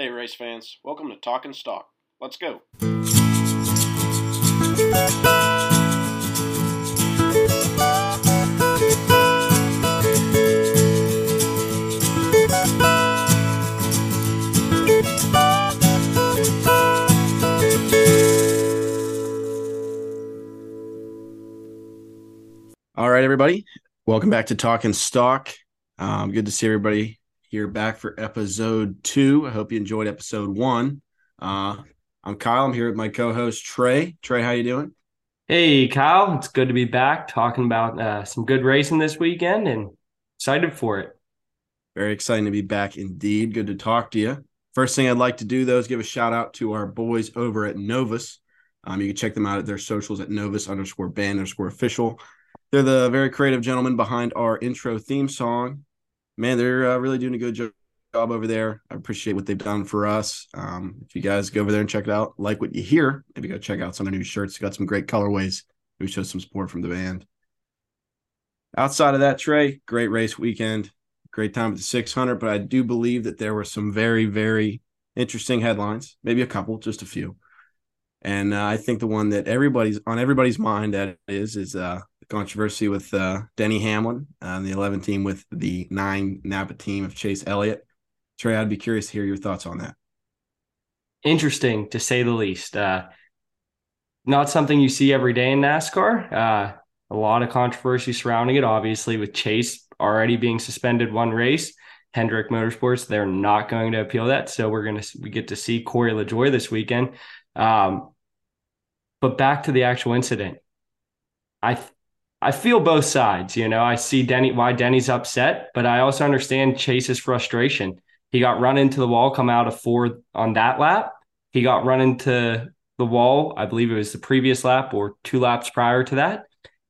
Hey, race fans. Welcome to Talking Stock. Let's go. All right, everybody. Welcome back to Talking Stock. Um, good to see everybody here back for episode two. I hope you enjoyed episode one. Uh, I'm Kyle. I'm here with my co-host Trey. Trey, how you doing? Hey, Kyle. It's good to be back talking about uh, some good racing this weekend and excited for it. Very exciting to be back indeed. Good to talk to you. First thing I'd like to do though is give a shout out to our boys over at Novus. Um, you can check them out at their socials at Novus underscore band underscore official. They're the very creative gentlemen behind our intro theme song. Man, they're uh, really doing a good job over there. I appreciate what they've done for us. Um, if you guys go over there and check it out, like what you hear, maybe go check out some of the new shirts. Got some great colorways. We show some support from the band. Outside of that, Trey, great race weekend, great time at the 600. But I do believe that there were some very, very interesting headlines. Maybe a couple, just a few. And uh, I think the one that everybody's on everybody's mind that is is uh, controversy with uh, Denny Hamlin and the 11 team with the nine Napa team of Chase Elliott. Trey, I'd be curious to hear your thoughts on that. Interesting to say the least. Uh, not something you see every day in NASCAR. Uh, a lot of controversy surrounding it, obviously, with Chase already being suspended one race. Hendrick Motorsports, they're not going to appeal that. So we're gonna we get to see Corey LaJoie this weekend. Um, but back to the actual incident, I I feel both sides. You know, I see Denny why Denny's upset, but I also understand Chase's frustration. He got run into the wall, come out of four on that lap. He got run into the wall, I believe it was the previous lap or two laps prior to that.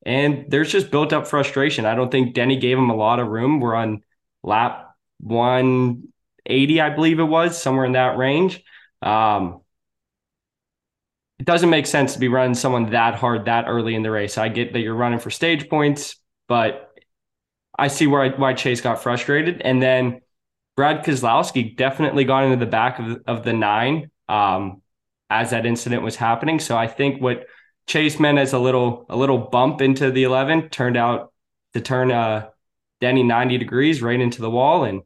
And there's just built up frustration. I don't think Denny gave him a lot of room. We're on lap 180, I believe it was, somewhere in that range. Um, it doesn't make sense to be running someone that hard that early in the race. I get that you're running for stage points, but I see why why Chase got frustrated. And then Brad Keselowski definitely got into the back of, of the nine um, as that incident was happening. So I think what Chase meant as a little a little bump into the 11 turned out to turn uh, Denny 90 degrees right into the wall. And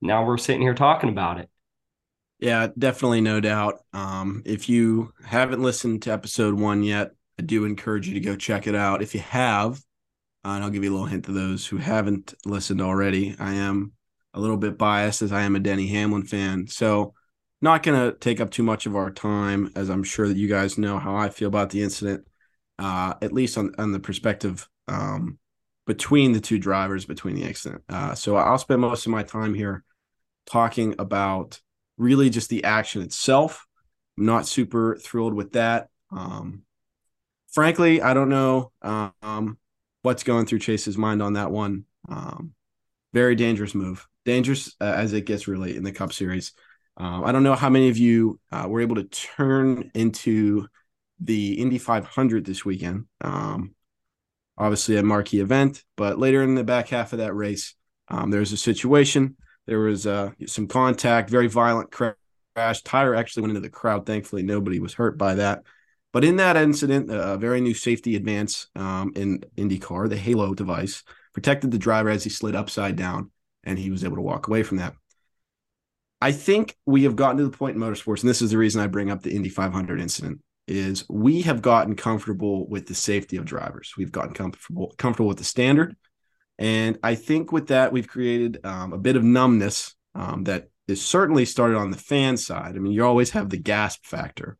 now we're sitting here talking about it. Yeah, definitely, no doubt. Um, if you haven't listened to episode one yet, I do encourage you to go check it out. If you have, uh, and I'll give you a little hint to those who haven't listened already, I am a little bit biased as I am a Denny Hamlin fan. So, not going to take up too much of our time, as I'm sure that you guys know how I feel about the incident, uh, at least on, on the perspective um, between the two drivers between the accident. Uh, so, I'll spend most of my time here talking about really just the action itself. I'm not super thrilled with that. Um, frankly, I don't know um, what's going through Chase's mind on that one. Um, very dangerous move, dangerous uh, as it gets really in the Cup Series. Uh, I don't know how many of you uh, were able to turn into the Indy 500 this weekend. Um, obviously, a marquee event, but later in the back half of that race, um, there's a situation there was uh, some contact, very violent crash. Tire actually went into the crowd. Thankfully, nobody was hurt by that. But in that incident, a very new safety advance um, in IndyCar, the Halo device, protected the driver as he slid upside down, and he was able to walk away from that. I think we have gotten to the point in motorsports, and this is the reason I bring up the Indy 500 incident, is we have gotten comfortable with the safety of drivers. We've gotten comfortable comfortable with the standard. And I think with that, we've created um, a bit of numbness um, that is certainly started on the fan side. I mean, you always have the gasp factor,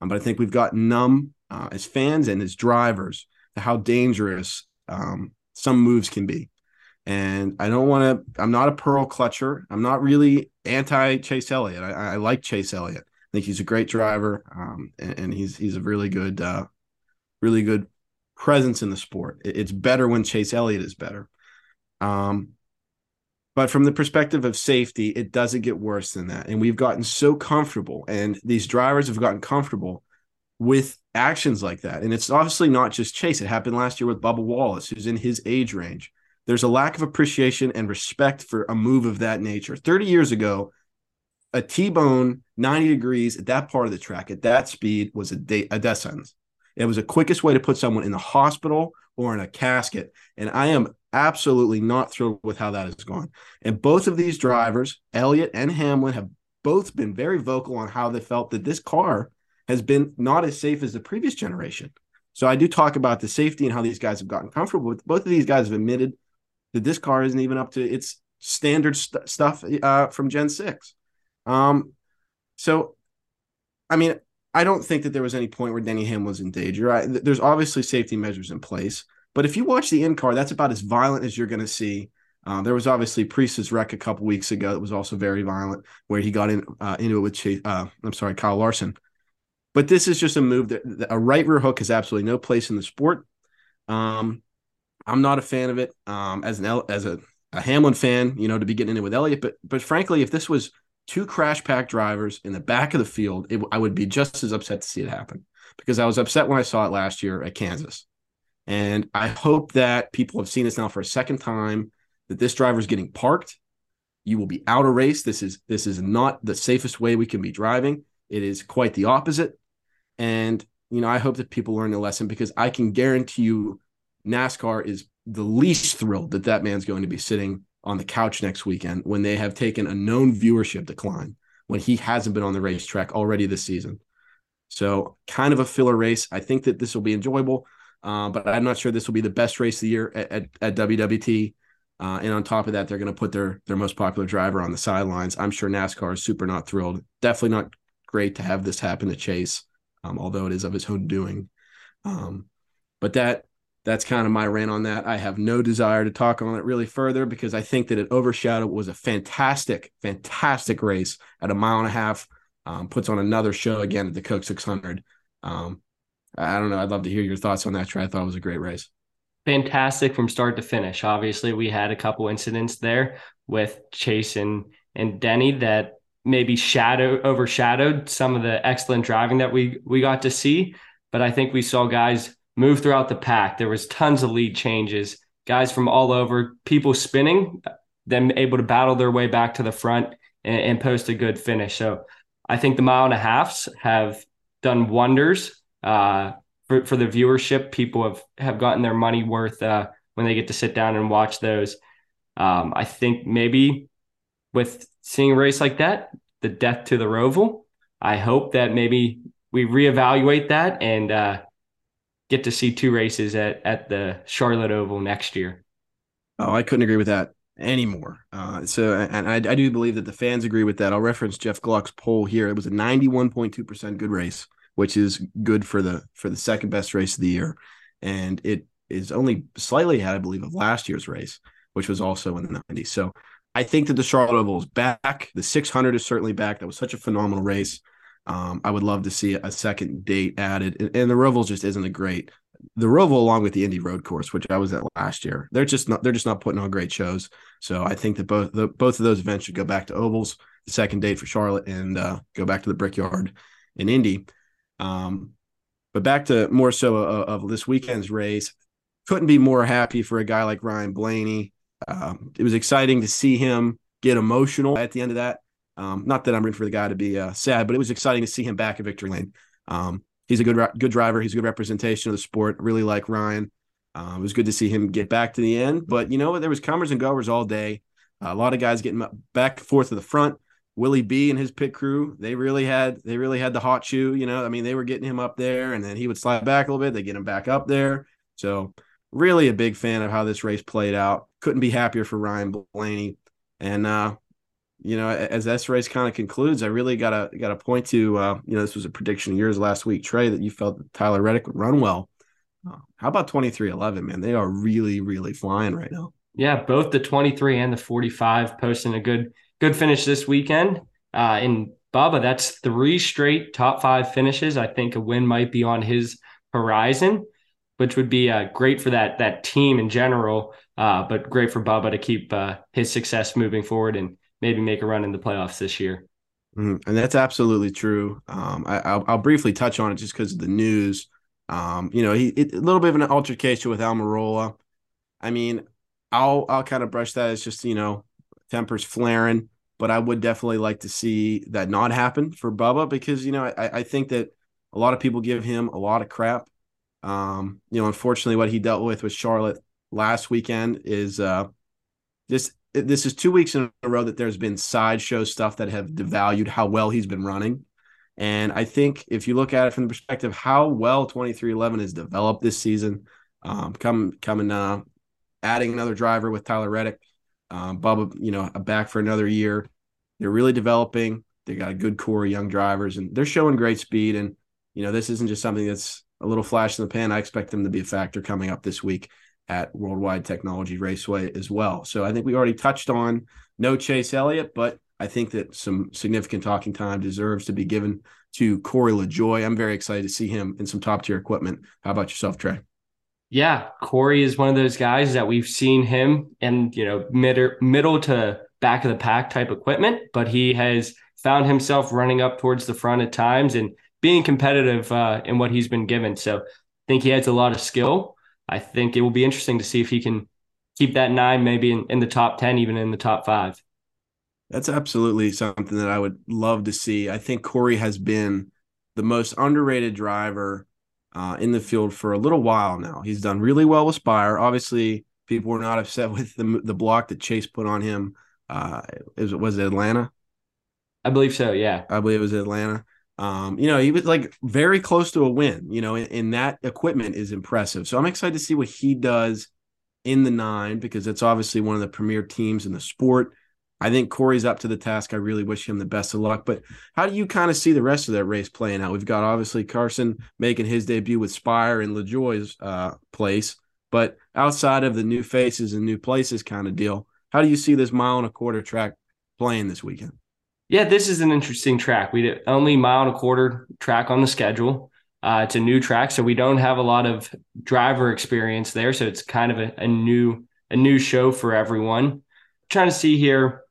um, but I think we've got numb uh, as fans and as drivers to how dangerous um, some moves can be. And I don't want to, I'm not a pearl clutcher. I'm not really anti Chase Elliott. I, I, like Chase Elliott. I think he's a great driver um, and, and, he's, he's a really good, uh, really good presence in the sport. It's better when Chase Elliott is better. Um, but from the perspective of safety, it doesn't get worse than that. And we've gotten so comfortable, and these drivers have gotten comfortable with actions like that. And it's obviously not just Chase. It happened last year with Bubba Wallace, who's in his age range. There's a lack of appreciation and respect for a move of that nature. 30 years ago, a T-bone 90 degrees at that part of the track at that speed was a, de- a death sentence. It was the quickest way to put someone in the hospital or in a casket. And I am absolutely not thrilled with how that has gone. And both of these drivers, Elliott and Hamlin, have both been very vocal on how they felt that this car has been not as safe as the previous generation. So I do talk about the safety and how these guys have gotten comfortable with. Both of these guys have admitted that this car isn't even up to its standard st- stuff uh, from Gen Six. Um, so, I mean, I don't think that there was any point where Denny Hamlin was in danger. I, th- there's obviously safety measures in place, but if you watch the in car, that's about as violent as you're going to see. Um, there was obviously Preece's wreck a couple weeks ago that was also very violent, where he got in uh, into it with Chase, uh, I'm sorry, Kyle Larson. But this is just a move that, that, a right rear hook has absolutely no place in the sport. Um, I'm not a fan of it um, as an L, as a, a Hamlin fan, you know, to be getting in it with Elliott. But but frankly, if this was two crash pack drivers in the back of the field, it, I would be just as upset to see it happen because I was upset when I saw it last year at Kansas. And I hope that people have seen this now for a second time that this driver is getting parked. You will be out of race. This is this is not the safest way we can be driving. It is quite the opposite. And you know, I hope that people learn the lesson because I can guarantee you NASCAR is the least thrilled that that man's going to be sitting on the couch next weekend when they have taken a known viewership decline when he hasn't been on the racetrack already this season. So, kind of a filler race. I think that this will be enjoyable, uh, but I'm not sure this will be the best race of the year at, at, at WWT. Uh, and on top of that, they're going to put their their most popular driver on the sidelines. I'm sure NASCAR is super not thrilled. Definitely not great to have this happen to Chase, um, although it is of his own doing. Um, but that that's kind of my rant on that. I have no desire to talk on it really further because I think that it overshadowed was a fantastic, fantastic race at a mile and a half. Um, puts on another show again at the Coke 600. Um, I don't know. I'd love to hear your thoughts on that. I thought it was a great race. Fantastic from start to finish. Obviously, we had a couple incidents there with Chase and, and Denny that maybe shadow overshadowed some of the excellent driving that we we got to see. But I think we saw guys move throughout the pack. There was tons of lead changes, guys from all over, people spinning, then able to battle their way back to the front and, and post a good finish. So I think the mile and a halfs have done wonders uh, for, for the viewership. People have, have gotten their money worth uh, when they get to sit down and watch those. Um, I think maybe with seeing a race like that, the death to the Roval, I hope that maybe we reevaluate that and uh, get to see two races at at the Charlotte Oval next year. Oh, I couldn't agree with that anymore. Uh, so, and I, I, do believe that the fans agree with that. I'll reference Jeff Gluck's poll here. It was a 91.2% good race, which is good for the for the second best race of the year, and it is only slightly ahead, I believe, of last year's race, which was also in the 90s. So, I think that the Charlotte Oval is back. The 600 is certainly back. That was such a phenomenal race. Um, I would love to see a second date added, and, and the Roval just isn't a great. The Roval, along with the Indy Road Course, which I was at last year, they're just not they're just not putting on great shows. So I think that both the, both of those events should go back to ovals. The second date for Charlotte and uh, go back to the Brickyard in Indy. Um, but back to more so of, of, this weekend's race, couldn't be more happy for a guy like Ryan Blaney. Um, it was exciting to see him get emotional at the end of that. Um, not that I'm rooting for the guy to be uh, sad, but it was exciting to see him back at victory lane. Um, he's a good good driver. He's a good representation of the sport. Really like Ryan. Uh, it was good to see him get back to the end. But you know what? there was comers and goers all day. Uh, a lot of guys getting back and forth to the front. Willie B and his pit crew, they really had they really had the hot shoe. You know, I mean, they were getting him up there, and then he would slide back a little bit. They get him back up there. So really a big fan of how this race played out. Couldn't be happier for Ryan Blaney. And uh, you know, as this race kind of concludes, I really gotta gotta point to uh, you know, this was a prediction of yours last week, Trey, that you felt that Tyler Reddick would run well. Uh, how about 23-11, man? They are really, really flying right now. Yeah, both the 23 and the 45 posting a good good finish this weekend. Uh in Bubba, that's three straight top five finishes. I think a win might be on his horizon, which would be uh, great for that that team in general, uh, but great for Bubba to keep uh, his success moving forward and maybe make a run in the playoffs this year. Mm-hmm. And that's absolutely true. Um, I, will briefly touch on it just because of the news. Um, you know, he it, a little bit of an altercation with Almirola. I mean, I'll I'll kind of brush that as just you know tempers flaring. but I would definitely like to see that not happen for Bubba because you know I, I think that a lot of people give him a lot of crap. Um, you know, unfortunately, what he dealt with with Charlotte last weekend is uh, this. This is two weeks in a row that there's been sideshow stuff that have devalued how well he's been running. And I think if you look at it from the perspective how well 2311 has developed this season, um, come coming uh, adding another driver with Tyler Reddick, um, Bubba, you know, back for another year. They're really developing. They got a good core of young drivers, and they're showing great speed. And you know, this isn't just something that's a little flash in the pan. I expect them to be a factor coming up this week at Worldwide Technology Raceway as well. So I think we already touched on no Chase Elliott, but I think that some significant talking time deserves to be given to Corey LaJoie. I'm very excited to see him in some top tier equipment. How about yourself, Trey? Yeah, Corey is one of those guys that we've seen him in, you know, mid- middle to back of the pack type equipment, but he has found himself running up towards the front at times and being competitive uh, in what he's been given. So I think he has a lot of skill. I think it will be interesting to see if he can keep that nine, maybe in, in the top 10, even in the top five. That's absolutely something that I would love to see. I think Corey has been the most underrated driver uh, in the field for a little while now. He's done really well with Spire. Obviously, people were not upset with the the block that Chase put on him. Uh, is was it Atlanta? I believe so. Yeah, I believe it was Atlanta. Um, you know, he was like very close to a win. You know, and, that equipment is impressive. So I'm excited to see what he does in the nine because it's obviously one of the premier teams in the sport. I think Corey's up to the task. I really wish him the best of luck. But how do you kind of see the rest of that race playing out? We've got obviously Carson making his debut with Spire and LaJoie's uh, place. But outside of the new faces and new places kind of deal, how do you see this mile and a quarter track playing this weekend? Yeah, this is an interesting track. We only mile and a quarter track on the schedule. Uh, it's a new track, so we don't have a lot of driver experience there. So it's kind of a, a new a new show for everyone. trying to see here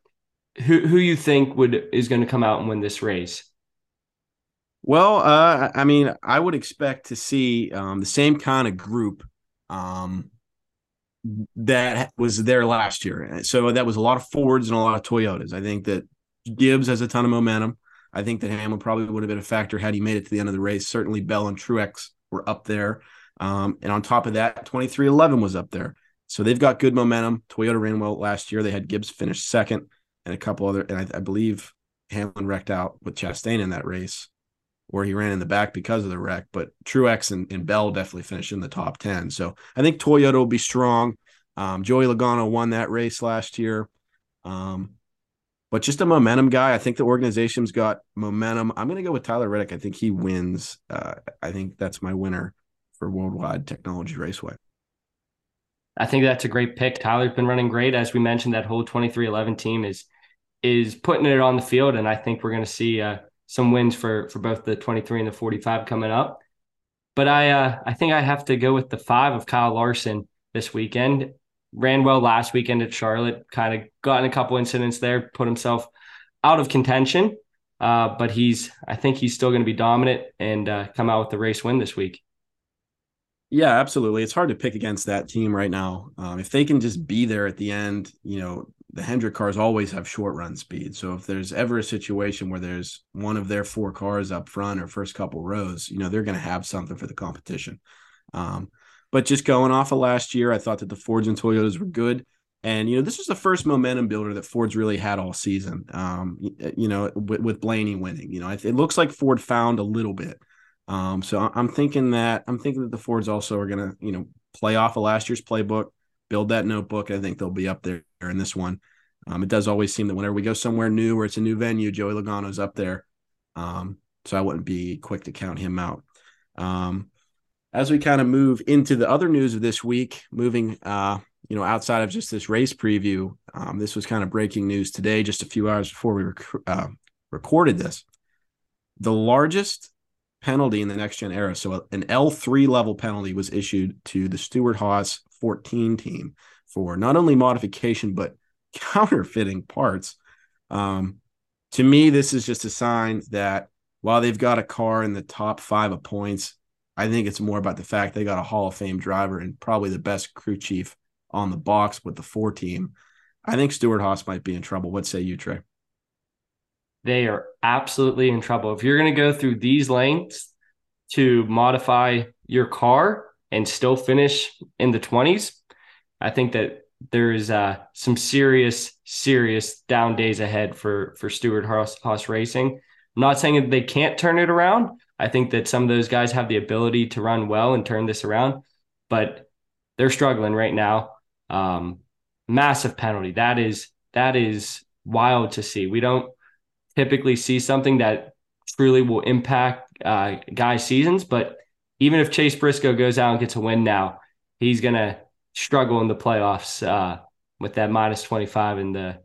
who who you think would is going to come out and win this race? Well, uh, I mean, I would expect to see um, the same kind of group um, that was there last year. So that was a lot of Fords and a lot of Toyotas. I think that Gibbs has a ton of momentum. I think that Hamlin probably would have been a factor had he made it to the end of the race. Certainly, Bell and Truex were up there. Um, and on top of that, 2311 was up there. So they've got good momentum. Toyota ran well last year. They had Gibbs finish second and a couple other, and I, I believe Hamlin wrecked out with Chastain in that race, where he ran in the back because of the wreck. But Truex and, and Bell definitely finished in the top ten. So I think Toyota will be strong. Um, Joey Logano won that race last year. Um, but just a momentum guy. I think the organization's got momentum. I'm going to go with Tyler Reddick. I think he wins. Uh, I think that's my winner for Worldwide Technology Raceway. I think that's a great pick. Tyler's been running great. As we mentioned, that whole 2311 team is is putting it on the field. And I think we're going to see uh, some wins for for both the 23 and the 45 coming up. But I uh, I think I have to go with the five of Kyle Larson this weekend. Ran well last weekend at Charlotte. Kind of got in a couple incidents there, put himself out of contention. Uh, but he's I think he's still going to be dominant and uh, come out with the race win this week. Yeah, absolutely. It's hard to pick against that team right now. Um, if they can just be there at the end, you know, the Hendrick cars always have short run speed. So if there's ever a situation where there's one of their four cars up front or first couple rows, you know, they're going to have something for the competition. Um, but just going off of last year, I thought that the Fords and Toyotas were good. And, you know, this was the first momentum builder that Ford's really had all season, um, you know, with, with Blaney winning. You know, it looks like Ford found a little bit. Um, so I'm thinking that I'm thinking that the Fords also are going to, you know, play off of last year's playbook, build that notebook. I think they'll be up there in this one. Um, it does always seem that whenever we go somewhere new or it's a new venue, Joey Logano's up there. Um, so I wouldn't be quick to count him out. Um, as we kind of move into the other news of this week, moving, uh, you know, outside of just this race preview, um, this was kind of breaking news today, just a few hours before we rec- uh, recorded this. The largest penalty in the next gen era. So an L3 level penalty was issued to the Stewart Haas 14 team for not only modification, but counterfeiting parts. Um, to me, this is just a sign that while they've got a car in the top five of points, I think it's more about the fact they got a Hall of Fame driver and probably the best crew chief on the box with the four team. I think Stewart Haas might be in trouble. What say you, Trey? they are absolutely in trouble. If you're going to go through these lengths to modify your car and still finish in the 20s, I think that there's uh, some serious, serious down days ahead for for Stewart Haas, Haas Racing. I'm not saying that they can't turn it around. I think that some of those guys have the ability to run well and turn this around, but they're struggling right now. Um, massive penalty. That is that is wild to see. We don't typically see something that truly will impact uh, guys' seasons, but even if Chase Briscoe goes out and gets a win now, he's gonna struggle in the playoffs uh, with that minus 25 in the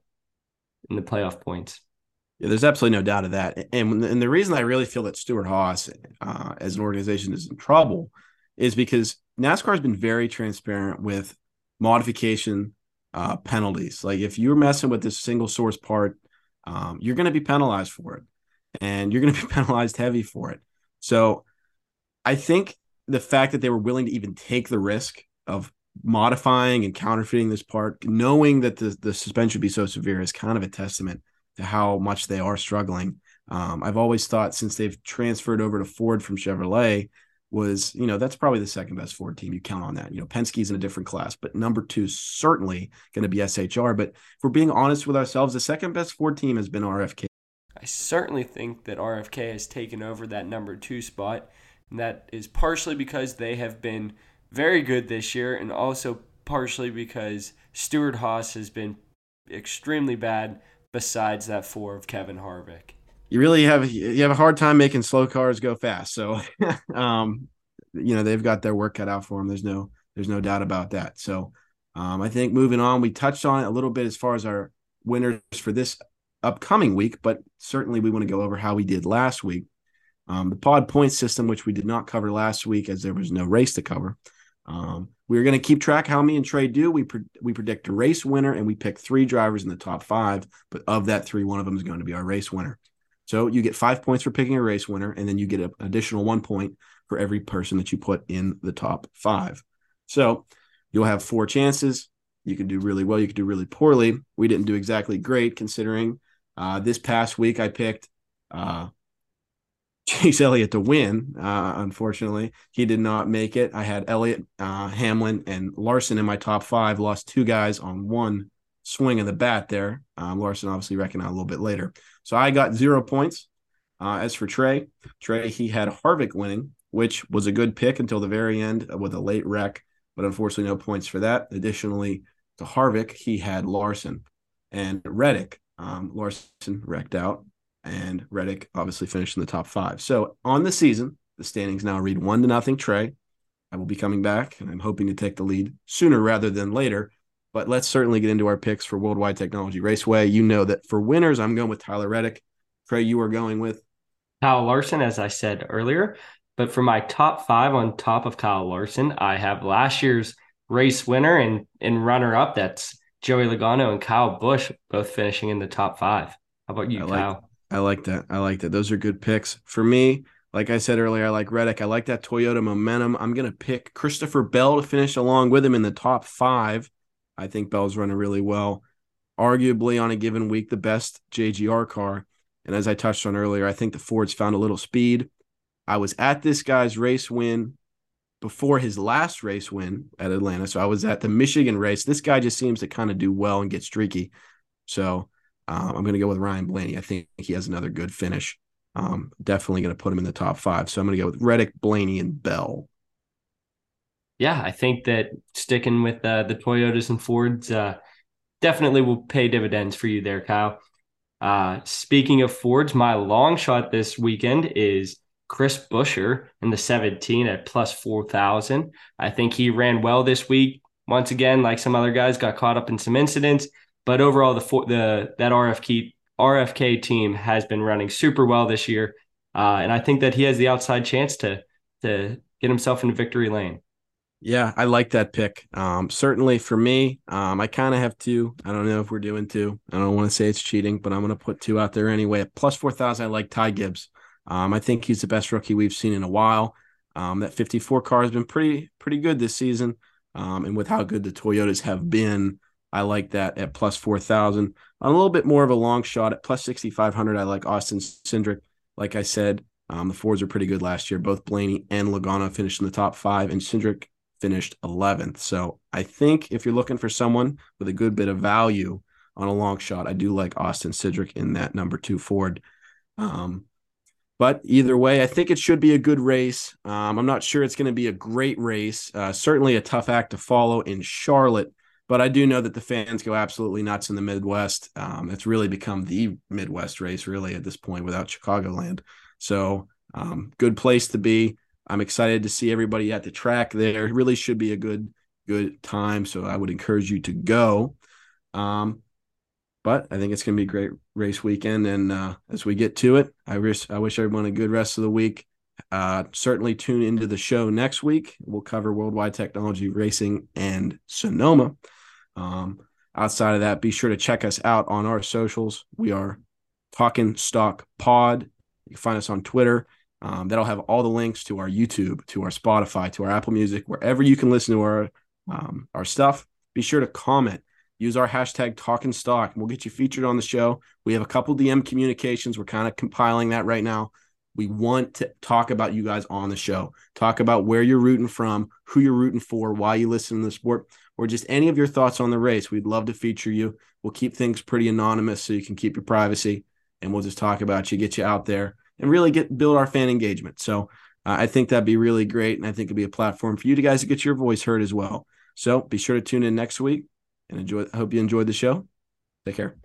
in the playoff points. Yeah, there's absolutely no doubt of that. And, and the reason I really feel that Stewart Haas uh, as an organization is in trouble is because NASCAR has been very transparent with modification uh, penalties. Like if you're messing with this single source part, um, you're going to be penalized for it, and you're going to be penalized heavy for it. So I think the fact that they were willing to even take the risk of modifying and counterfeiting this part, knowing that the, the suspension would be so severe, is kind of a testament how much they are struggling. Um, I've always thought since they've transferred over to Ford from Chevrolet, was you know that's probably the second best Ford team. You count on that. You know Penske's in a different class, but number two certainly going to be SHR. But if we're being honest with ourselves, the second best Ford team has been RFK. I certainly think that RFK has taken over that number two spot, and that is partially because they have been very good this year, and also partially because Stewart Haas has been extremely bad. Besides that four of Kevin Harvick, you really have you have a hard time making slow cars go fast. So, um, you know they've got their work cut out for them. There's no there's no doubt about that. So, um, I think moving on, we touched on it a little bit as far as our winners for this upcoming week, but certainly we want to go over how we did last week. Um, the pod point system, which we did not cover last week as there was no race to cover. Um, we're going to keep track how me and Trey do. We pre- we predict a race winner and we pick three drivers in the top five. But of that three, one of them is going to be our race winner. So you get five points for picking a race winner, and then you get an additional one point for every person that you put in the top five. So you'll have four chances. You could do really well. You could do really poorly. We didn't do exactly great considering uh, this past week I picked uh, Chase Elliott to win. Uh, unfortunately, he did not make it. I had Elliott, uh, Hamlin, and Larson in my top five. Lost two guys on one swing of the bat there. Um, Larson obviously out a little bit later. So I got zero points. Uh, as for Trey, Trey he had Harvick winning, which was a good pick until the very end with a late wreck, but unfortunately no points for that. Additionally, to Harvick, he had Larson and Reddick. Um, Larson wrecked out and Reddick obviously finished in the top five. So on the season, the standings now read one to nothing. Trey, I will be coming back, and I'm hoping to take the lead sooner rather than later. But let's certainly get into our picks for Worldwide Technology Raceway. You know that for winners, I'm going with Tyler Reddick. Trey, you are going with Kyle Larson, as I said earlier. But for my top five on top of Kyle Larson, I have last year's race winner and, and runner up. That's Joey Logano and Kyle Busch, both finishing in the top five. How about you, I Kyle? I like that. I like that. Those are good picks. For me, like I said earlier, I like Reddick. I like that Toyota momentum. I'm going to pick Christopher Bell to finish along with him in the top five. I think Bell's running really well. Arguably on a given week, the best JGR car. And as I touched on earlier, I think the Ford's found a little speed. I was at this guy's race win before his last race win at Atlanta. So I was at the Michigan race. This guy just seems to kind of do well and get streaky. So um, I'm going to go with Ryan Blaney. I think he has another good finish. Um, definitely going to put him in the top five. So I'm going to go with Reddick, Blaney, and Bell. Yeah, I think that sticking with uh, the Toyotas and Fords uh, definitely will pay dividends for you there, Kyle. Uh, speaking of Fords, my long shot this weekend is Chris Buescher in the 17 at plus 4,000. I think he ran well this week. Once again, like some other guys, got caught up in some incidents. But overall, the the that RFK RFK team has been running super well this year, uh, and I think that he has the outside chance to to get himself into victory lane. Yeah, I like that pick. Um, certainly for me, um, I kind of have two. I don't know if we're doing two. I don't want to say it's cheating, but I'm going to put two out there anyway. At plus four thousand, I like Ty Gibbs. Um, I think he's the best rookie we've seen in a while. Um, that 54 car has been pretty pretty good this season, um, and with how good the Toyotas have been, I like that at plus 4,000. On a little bit more of a long shot at plus 6,500, I like Austin Cindric. Like I said, um, the Fords are pretty good last year. Both Blaney and Logano finished in the top five, and Cindric finished 11th. So I think if you're looking for someone with a good bit of value on a long shot, I do like Austin Cindric in that number two Ford. Um, but either way, I think it should be a good race. Um, I'm not sure it's going to be a great race. Uh, certainly a tough act to follow in Charlotte, but I do know that the fans go absolutely nuts in the Midwest. Um, it's really become the Midwest race, really, at this point without Chicagoland. So, um, good place to be. I'm excited to see everybody at the track there. It really should be a good, good time. So, I would encourage you to go. Um, but I think it's going to be a great race weekend. And uh, as we get to it, I wish I wish everyone a good rest of the week. Uh, certainly tune into the show next week. We'll cover worldwide technology racing and Sonoma. Um, outside of that, be sure to check us out on our socials. We are Talking Stock Pod. You can find us on Twitter. Um, that'll have all the links to our YouTube, to our Spotify, to our Apple Music, wherever you can listen to our um, our stuff. Be sure to comment use our hashtag talking stock and we'll get you featured on the show we have a couple dm communications we're kind of compiling that right now we want to talk about you guys on the show talk about where you're rooting from who you're rooting for why you listen to the sport or just any of your thoughts on the race we'd love to feature you we'll keep things pretty anonymous so you can keep your privacy and we'll just talk about you get you out there and really get build our fan engagement so uh, i think that'd be really great and i think it'd be a platform for you to guys to get your voice heard as well so be sure to tune in next week and enjoy. I hope you enjoyed the show. Take care.